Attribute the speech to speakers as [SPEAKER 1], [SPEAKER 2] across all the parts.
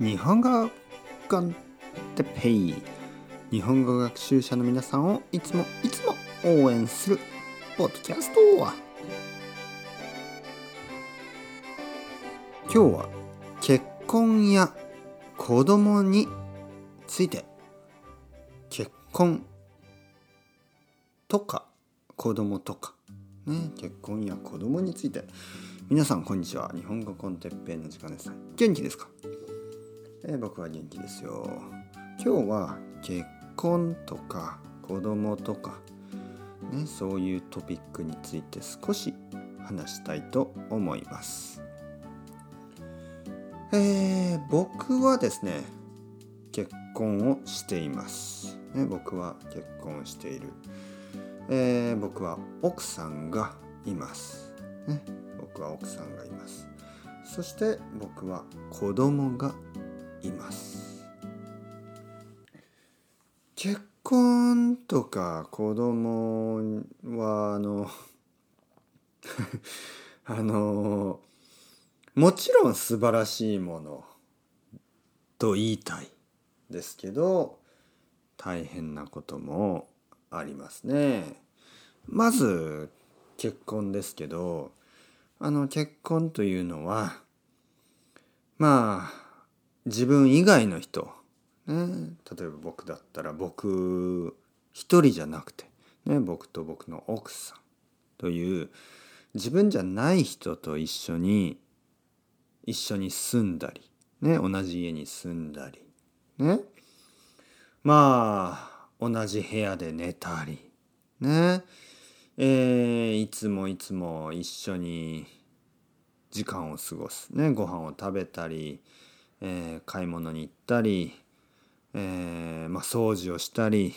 [SPEAKER 1] 日本語日本語学習者の皆さんをいつもいつも応援するポッドキャスト今日は結婚や子供について結婚とか子供とかね結婚や子供について。皆さんこんにちは。日本語コンテッペイの時間です。元気ですか？え、僕は元気ですよ。今日は結婚とか子供とかねそういうトピックについて少し話したいと思います。えー、僕はですね結婚をしています、ね、僕は結婚している、えー、僕は奥さんがいます、ね、僕は奥さんがいます。そして僕は子供が婚とか子供はあの あのもちろん素晴らしいものと言いたいですけど大変なこともありますね。まず結婚ですけどあの結婚というのはまあ自分以外の人、ね、例えば僕だったら僕一人じゃなくて、ね、僕と僕の奥さんという自分じゃない人と一緒に一緒に住んだり、ね、同じ家に住んだり、ね、まあ同じ部屋で寝たり、ね。えー、いつもいつも一緒に時間を過ごす、ね、ご飯を食べたり、えー、買い物に行ったり、えー、まあ、掃除をしたり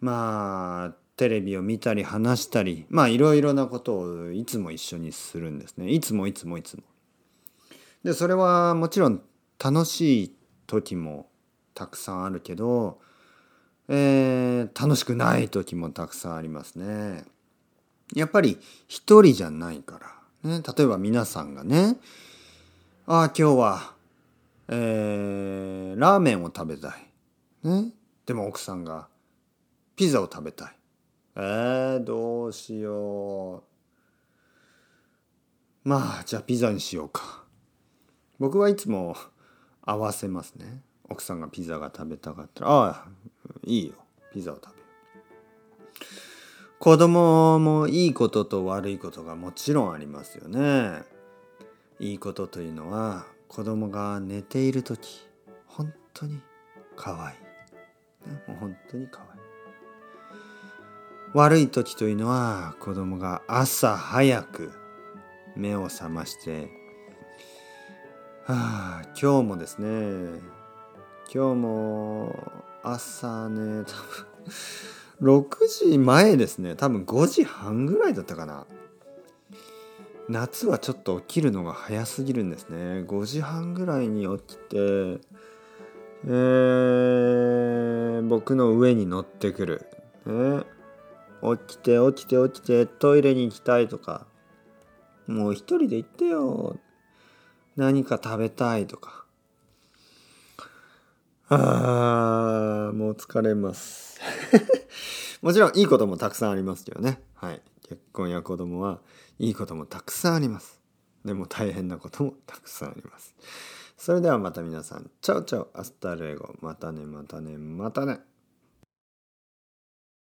[SPEAKER 1] まあテレビを見たり話したりまあいろいろなことをいつも一緒にするんですねいつもいつもいつも。でそれはもちろん楽しい時もたくさんあるけど、えー、楽しくない時もたくさんありますね。やっぱり一人じゃないから、ね、例えば皆さんがねああ今日はえー、ラーメンを食べたい。ね。でも奥さんがピザを食べたい。えー、どうしよう。まあ、じゃあピザにしようか。僕はいつも合わせますね。奥さんがピザが食べたかったら、ああ、いいよ。ピザを食べよう。子供もいいことと悪いことがもちろんありますよね。いいことというのは子供が寝ている時本当に可愛い、ね、本当に可愛い。悪い時というのは子供が朝早く目を覚ましてはあ今日もですね今日も朝ね多分6時前ですね。多分5時半ぐらいだったかな。夏はちょっと起きるのが早すぎるんですね。5時半ぐらいに起きて、えー、僕の上に乗ってくる、ね、起きて起きて起きてトイレに行きたいとか。もう一人で行ってよ。何か食べたいとか。あーもう疲れます。もちろんいいこともたくさんありますけどね。はい。結婚や子供はいいこともたくさんあります。でも大変なこともたくさんあります。それではまた皆さん、 chao chao, hasta luego、またね、またね、またね。